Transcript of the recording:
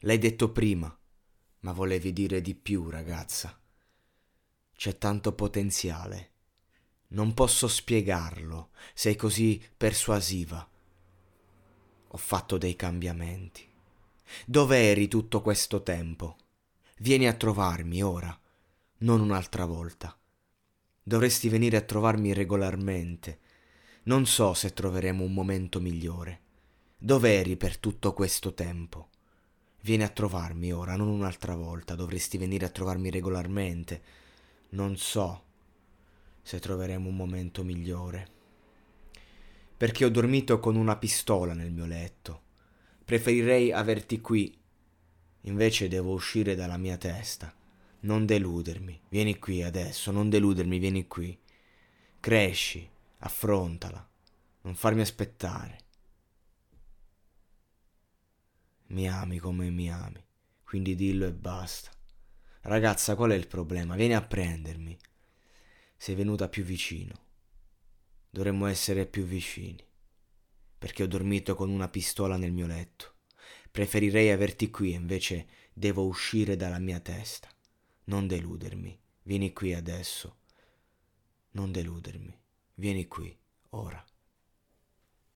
L'hai detto prima, ma volevi dire di più, ragazza. C'è tanto potenziale. Non posso spiegarlo, sei così persuasiva. Ho fatto dei cambiamenti. Dove eri tutto questo tempo? Vieni a trovarmi ora, non un'altra volta. Dovresti venire a trovarmi regolarmente. Non so se troveremo un momento migliore. Dove eri per tutto questo tempo? Vieni a trovarmi ora, non un'altra volta. Dovresti venire a trovarmi regolarmente. Non so se troveremo un momento migliore. Perché ho dormito con una pistola nel mio letto. Preferirei averti qui. Invece devo uscire dalla mia testa. Non deludermi. Vieni qui adesso, non deludermi, vieni qui. Cresci, affrontala. Non farmi aspettare. Mi ami come mi ami, quindi dillo e basta. Ragazza, qual è il problema? Vieni a prendermi. Sei venuta più vicino. Dovremmo essere più vicini. Perché ho dormito con una pistola nel mio letto. Preferirei averti qui, invece devo uscire dalla mia testa. Non deludermi. Vieni qui adesso. Non deludermi. Vieni qui, ora.